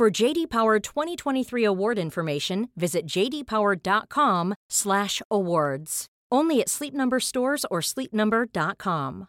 For JD Power 2023 award information, visit jdpower.com/awards. Only at Sleep Number stores or sleepnumber.com.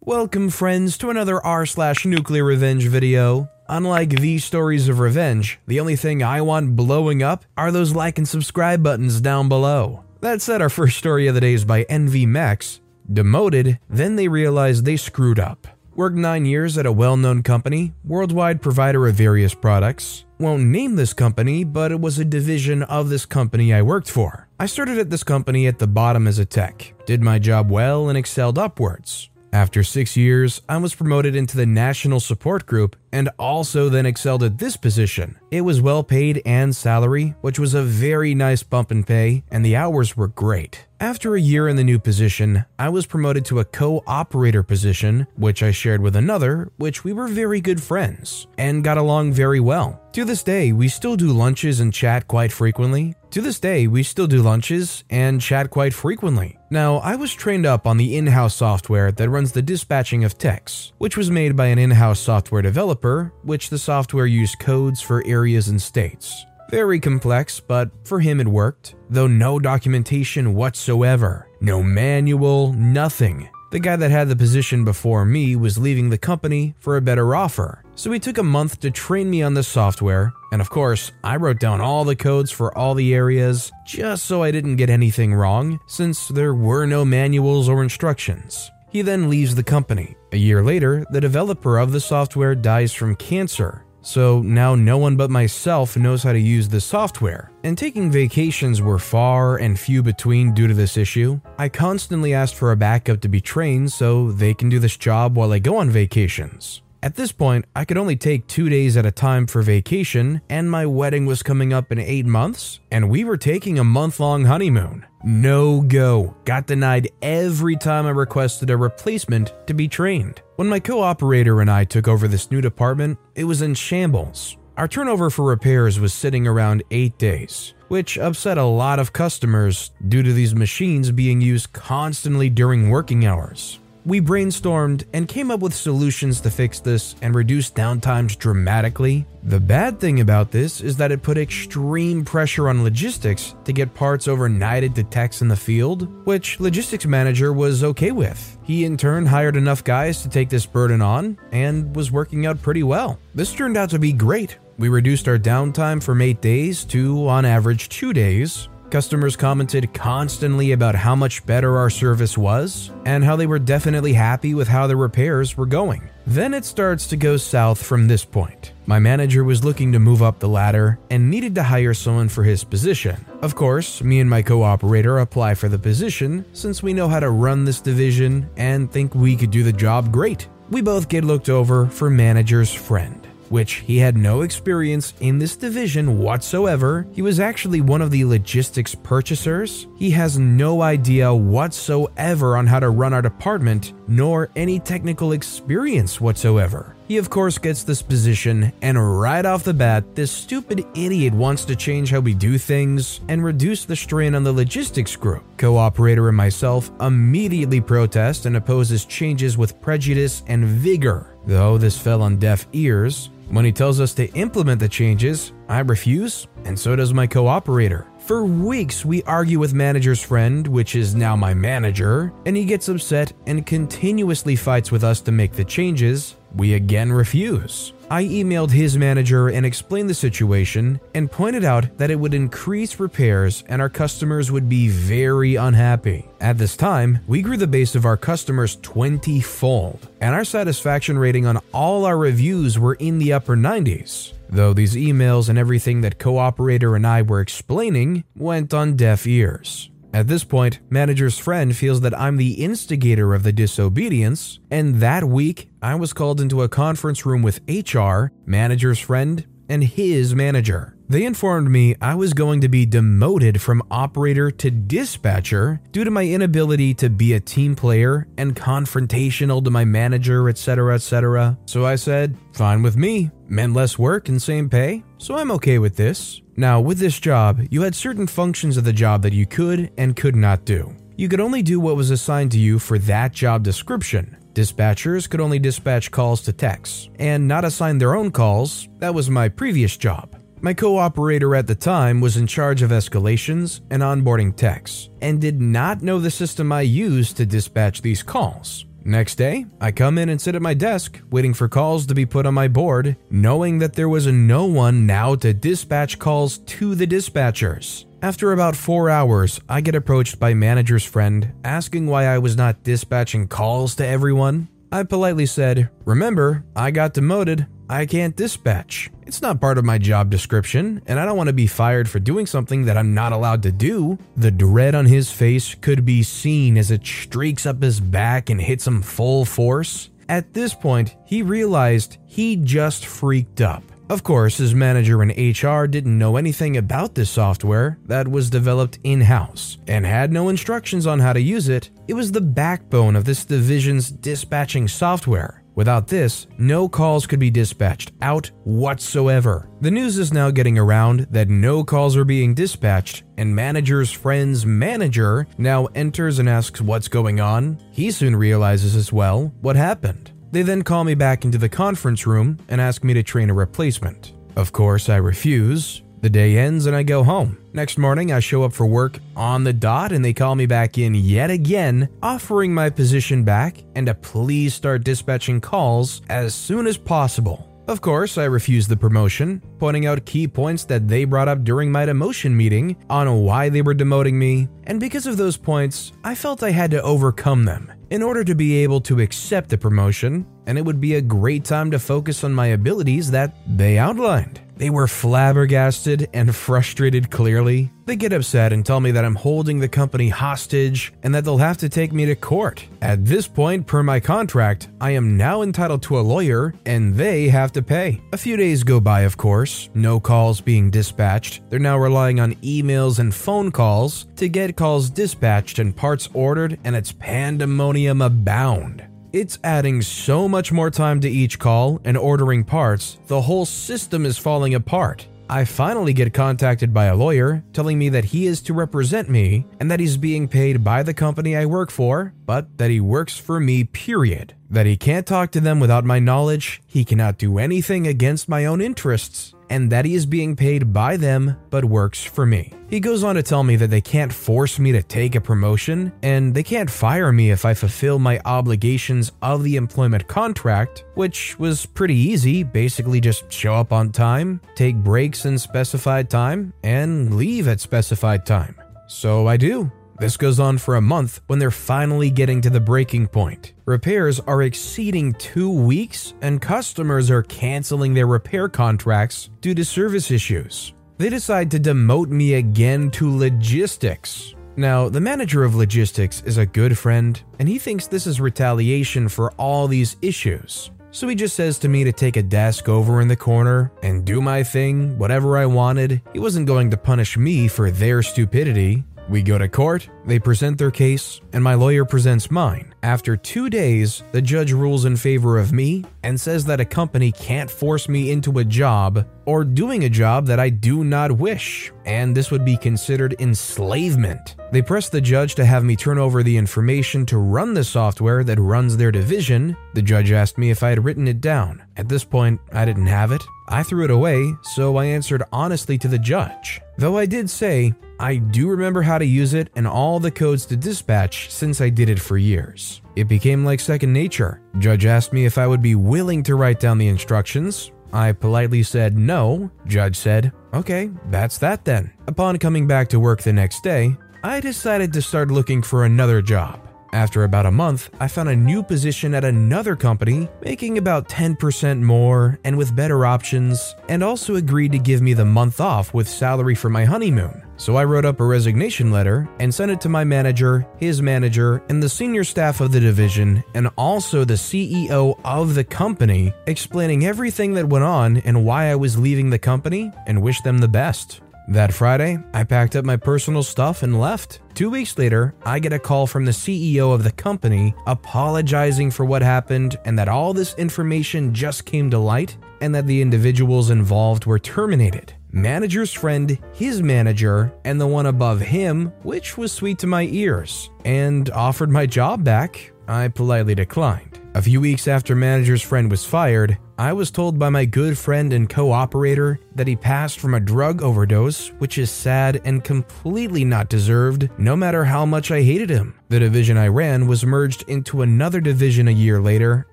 Welcome, friends, to another r slash nuclear revenge video. Unlike these stories of revenge, the only thing I want blowing up are those like and subscribe buttons down below. That said, our first story of the day is by NV Max. Demoted, then they realized they screwed up. Worked nine years at a well known company, worldwide provider of various products. Won't name this company, but it was a division of this company I worked for. I started at this company at the bottom as a tech, did my job well, and excelled upwards. After six years, I was promoted into the National Support Group and also then excelled at this position. It was well paid and salary, which was a very nice bump in pay, and the hours were great. After a year in the new position, I was promoted to a co operator position, which I shared with another, which we were very good friends and got along very well. To this day, we still do lunches and chat quite frequently. To this day, we still do lunches and chat quite frequently. Now, I was trained up on the in house software that runs the dispatching of techs, which was made by an in house software developer, which the software used codes for areas and states. Very complex, but for him it worked, though no documentation whatsoever. No manual, nothing. The guy that had the position before me was leaving the company for a better offer, so he took a month to train me on the software, and of course, I wrote down all the codes for all the areas just so I didn't get anything wrong, since there were no manuals or instructions. He then leaves the company. A year later, the developer of the software dies from cancer, so now no one but myself knows how to use the software. And taking vacations were far and few between due to this issue. I constantly asked for a backup to be trained so they can do this job while I go on vacations. At this point, I could only take two days at a time for vacation, and my wedding was coming up in eight months, and we were taking a month long honeymoon. No go. Got denied every time I requested a replacement to be trained. When my co operator and I took over this new department, it was in shambles. Our turnover for repairs was sitting around eight days, which upset a lot of customers due to these machines being used constantly during working hours. We brainstormed and came up with solutions to fix this and reduce downtimes dramatically. The bad thing about this is that it put extreme pressure on logistics to get parts overnighted to techs in the field, which logistics manager was okay with. He in turn hired enough guys to take this burden on and was working out pretty well. This turned out to be great. We reduced our downtime from 8 days to on average 2 days, Customers commented constantly about how much better our service was and how they were definitely happy with how the repairs were going. Then it starts to go south from this point. My manager was looking to move up the ladder and needed to hire someone for his position. Of course, me and my co operator apply for the position since we know how to run this division and think we could do the job great. We both get looked over for manager's friend which he had no experience in this division whatsoever. He was actually one of the logistics purchasers. He has no idea whatsoever on how to run our department, nor any technical experience whatsoever. He, of course, gets this position, and right off the bat, this stupid idiot wants to change how we do things and reduce the strain on the logistics group. Co operator and myself immediately protest and oppose his changes with prejudice and vigor. Though this fell on deaf ears, when he tells us to implement the changes, I refuse, and so does my co operator. For weeks, we argue with manager's friend, which is now my manager, and he gets upset and continuously fights with us to make the changes. We again refuse. I emailed his manager and explained the situation and pointed out that it would increase repairs and our customers would be very unhappy. At this time, we grew the base of our customers 20 fold, and our satisfaction rating on all our reviews were in the upper 90s. Though these emails and everything that Co operator and I were explaining went on deaf ears. At this point, manager's friend feels that I'm the instigator of the disobedience, and that week I was called into a conference room with HR, manager's friend, and his manager. They informed me I was going to be demoted from operator to dispatcher due to my inability to be a team player and confrontational to my manager, etc., etc. So I said, fine with me. Meant less work and same pay, so I'm okay with this. Now, with this job, you had certain functions of the job that you could and could not do. You could only do what was assigned to you for that job description. Dispatchers could only dispatch calls to techs and not assign their own calls. That was my previous job. My co operator at the time was in charge of escalations and onboarding techs and did not know the system I used to dispatch these calls. Next day, I come in and sit at my desk, waiting for calls to be put on my board, knowing that there was no one now to dispatch calls to the dispatchers. After about four hours, I get approached by manager's friend asking why I was not dispatching calls to everyone. I politely said, Remember, I got demoted. I can't dispatch. It's not part of my job description, and I don't want to be fired for doing something that I'm not allowed to do. The dread on his face could be seen as it streaks up his back and hits him full force. At this point, he realized he just freaked up. Of course, his manager in HR didn't know anything about this software that was developed in house and had no instructions on how to use it. It was the backbone of this division's dispatching software. Without this, no calls could be dispatched out whatsoever. The news is now getting around that no calls are being dispatched, and manager's friend's manager now enters and asks what's going on. He soon realizes as well what happened. They then call me back into the conference room and ask me to train a replacement. Of course, I refuse, the day ends and I go home. Next morning, I show up for work on the dot and they call me back in yet again, offering my position back and to please start dispatching calls as soon as possible. Of course, I refuse the promotion, pointing out key points that they brought up during my demotion meeting on why they were demoting me, and because of those points, I felt I had to overcome them in order to be able to accept the promotion, and it would be a great time to focus on my abilities that they outlined. They were flabbergasted and frustrated clearly. They get upset and tell me that I'm holding the company hostage and that they'll have to take me to court. At this point, per my contract, I am now entitled to a lawyer and they have to pay. A few days go by, of course, no calls being dispatched. They're now relying on emails and phone calls to get calls dispatched and parts ordered, and it's pandemonium abound. It's adding so much more time to each call and ordering parts, the whole system is falling apart. I finally get contacted by a lawyer telling me that he is to represent me and that he's being paid by the company I work for, but that he works for me, period. That he can't talk to them without my knowledge, he cannot do anything against my own interests, and that he is being paid by them but works for me. He goes on to tell me that they can't force me to take a promotion, and they can't fire me if I fulfill my obligations of the employment contract, which was pretty easy basically, just show up on time, take breaks in specified time, and leave at specified time. So I do. This goes on for a month when they're finally getting to the breaking point. Repairs are exceeding two weeks, and customers are canceling their repair contracts due to service issues. They decide to demote me again to logistics. Now, the manager of logistics is a good friend, and he thinks this is retaliation for all these issues. So he just says to me to take a desk over in the corner and do my thing, whatever I wanted. He wasn't going to punish me for their stupidity. We go to court, they present their case, and my lawyer presents mine. After two days, the judge rules in favor of me and says that a company can't force me into a job or doing a job that I do not wish, and this would be considered enslavement. They pressed the judge to have me turn over the information to run the software that runs their division. The judge asked me if I had written it down. At this point, I didn't have it. I threw it away, so I answered honestly to the judge. Though I did say, I do remember how to use it and all the codes to dispatch since I did it for years. It became like second nature. Judge asked me if I would be willing to write down the instructions. I politely said no. Judge said, okay, that's that then. Upon coming back to work the next day, I decided to start looking for another job. After about a month, I found a new position at another company, making about 10% more and with better options, and also agreed to give me the month off with salary for my honeymoon. So I wrote up a resignation letter and sent it to my manager, his manager, and the senior staff of the division, and also the CEO of the company, explaining everything that went on and why I was leaving the company and wished them the best. That Friday, I packed up my personal stuff and left. Two weeks later, I get a call from the CEO of the company apologizing for what happened and that all this information just came to light and that the individuals involved were terminated. Manager's friend, his manager, and the one above him, which was sweet to my ears, and offered my job back. I politely declined. A few weeks after manager's friend was fired, I was told by my good friend and co operator that he passed from a drug overdose, which is sad and completely not deserved, no matter how much I hated him. The division I ran was merged into another division a year later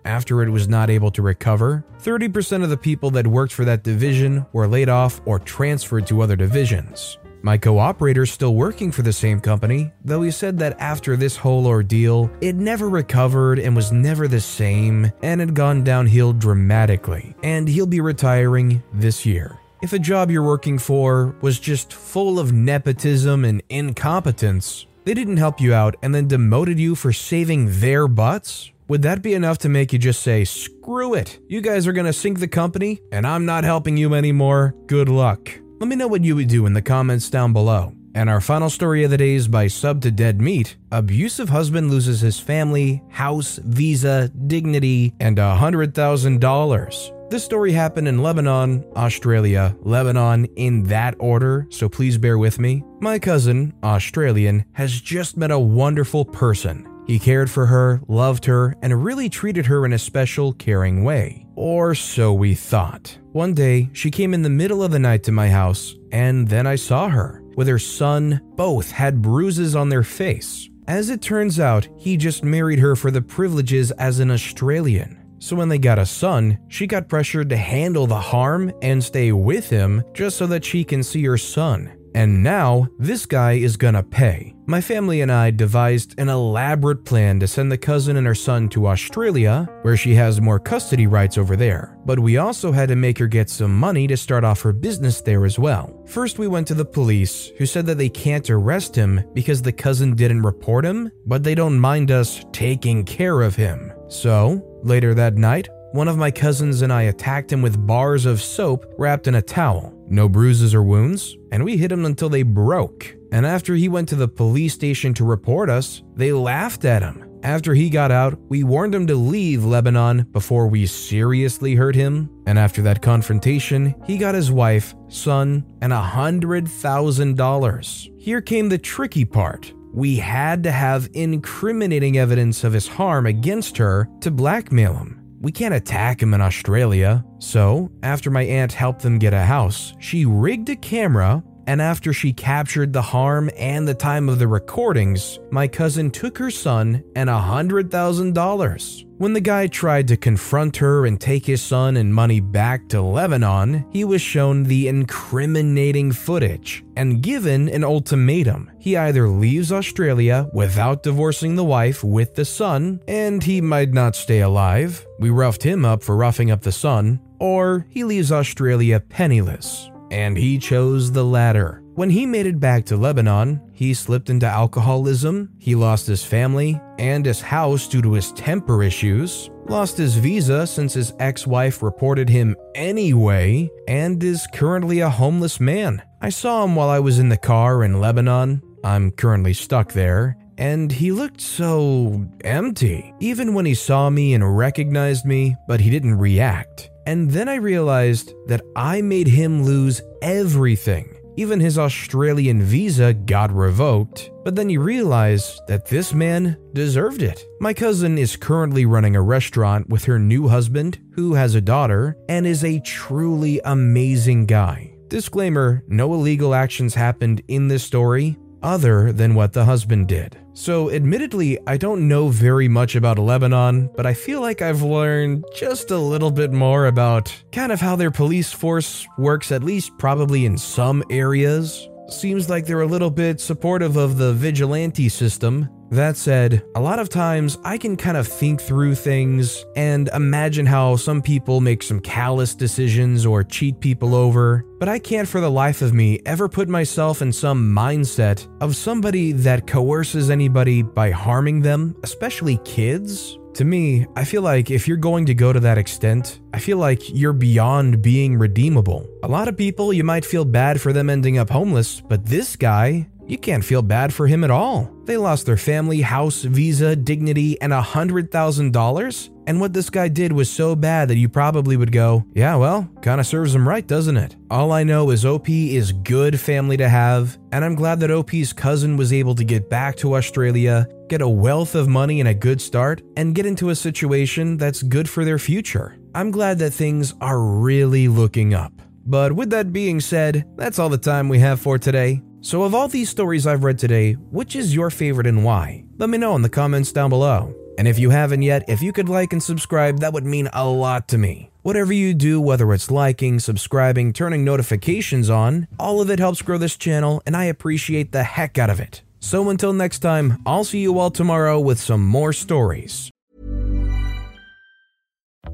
after it was not able to recover. 30% of the people that worked for that division were laid off or transferred to other divisions. My co operator's still working for the same company, though he said that after this whole ordeal, it never recovered and was never the same and had gone downhill dramatically, and he'll be retiring this year. If a job you're working for was just full of nepotism and incompetence, they didn't help you out and then demoted you for saving their butts, would that be enough to make you just say, screw it, you guys are gonna sink the company and I'm not helping you anymore? Good luck. Let me know what you would do in the comments down below. And our final story of the day is by Sub to Dead Meat. Abusive husband loses his family, house, visa, dignity, and $100,000. This story happened in Lebanon, Australia, Lebanon in that order, so please bear with me. My cousin, Australian, has just met a wonderful person. He cared for her, loved her, and really treated her in a special, caring way. Or so we thought. One day, she came in the middle of the night to my house, and then I saw her. With her son, both had bruises on their face. As it turns out, he just married her for the privileges as an Australian. So when they got a son, she got pressured to handle the harm and stay with him just so that she can see her son. And now, this guy is gonna pay. My family and I devised an elaborate plan to send the cousin and her son to Australia, where she has more custody rights over there. But we also had to make her get some money to start off her business there as well. First, we went to the police, who said that they can't arrest him because the cousin didn't report him, but they don't mind us taking care of him. So, later that night, one of my cousins and I attacked him with bars of soap wrapped in a towel. No bruises or wounds, and we hit him until they broke. And after he went to the police station to report us, they laughed at him. After he got out, we warned him to leave Lebanon before we seriously hurt him. And after that confrontation, he got his wife, son, and a $100,000. Here came the tricky part. We had to have incriminating evidence of his harm against her to blackmail him. We can't attack him in Australia. So, after my aunt helped them get a house, she rigged a camera, and after she captured the harm and the time of the recordings, my cousin took her son and $100,000. When the guy tried to confront her and take his son and money back to Lebanon, he was shown the incriminating footage and given an ultimatum. He either leaves Australia without divorcing the wife with the son, and he might not stay alive. We roughed him up for roughing up the son, or he leaves Australia penniless. And he chose the latter. When he made it back to Lebanon, he slipped into alcoholism, he lost his family and his house due to his temper issues, lost his visa since his ex wife reported him anyway, and is currently a homeless man. I saw him while I was in the car in Lebanon. I'm currently stuck there, and he looked so empty. Even when he saw me and recognized me, but he didn't react. And then I realized that I made him lose everything. Even his Australian visa got revoked, but then you realize that this man deserved it. My cousin is currently running a restaurant with her new husband, who has a daughter, and is a truly amazing guy. Disclaimer no illegal actions happened in this story other than what the husband did. So, admittedly, I don't know very much about Lebanon, but I feel like I've learned just a little bit more about kind of how their police force works, at least probably in some areas. Seems like they're a little bit supportive of the vigilante system. That said, a lot of times I can kind of think through things and imagine how some people make some callous decisions or cheat people over, but I can't for the life of me ever put myself in some mindset of somebody that coerces anybody by harming them, especially kids. To me, I feel like if you're going to go to that extent, I feel like you're beyond being redeemable. A lot of people, you might feel bad for them ending up homeless, but this guy, you can't feel bad for him at all. They lost their family, house, visa, dignity, and $100,000. And what this guy did was so bad that you probably would go, yeah, well, kinda serves him right, doesn't it? All I know is OP is good family to have, and I'm glad that OP's cousin was able to get back to Australia, get a wealth of money and a good start, and get into a situation that's good for their future. I'm glad that things are really looking up. But with that being said, that's all the time we have for today. So, of all these stories I've read today, which is your favorite and why? Let me know in the comments down below. And if you haven't yet, if you could like and subscribe, that would mean a lot to me. Whatever you do, whether it's liking, subscribing, turning notifications on, all of it helps grow this channel, and I appreciate the heck out of it. So until next time, I'll see you all tomorrow with some more stories.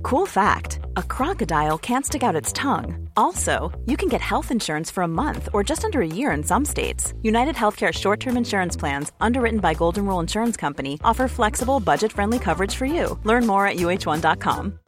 Cool fact a crocodile can't stick out its tongue. Also, you can get health insurance for a month or just under a year in some states. United Healthcare short term insurance plans, underwritten by Golden Rule Insurance Company, offer flexible, budget friendly coverage for you. Learn more at uh1.com.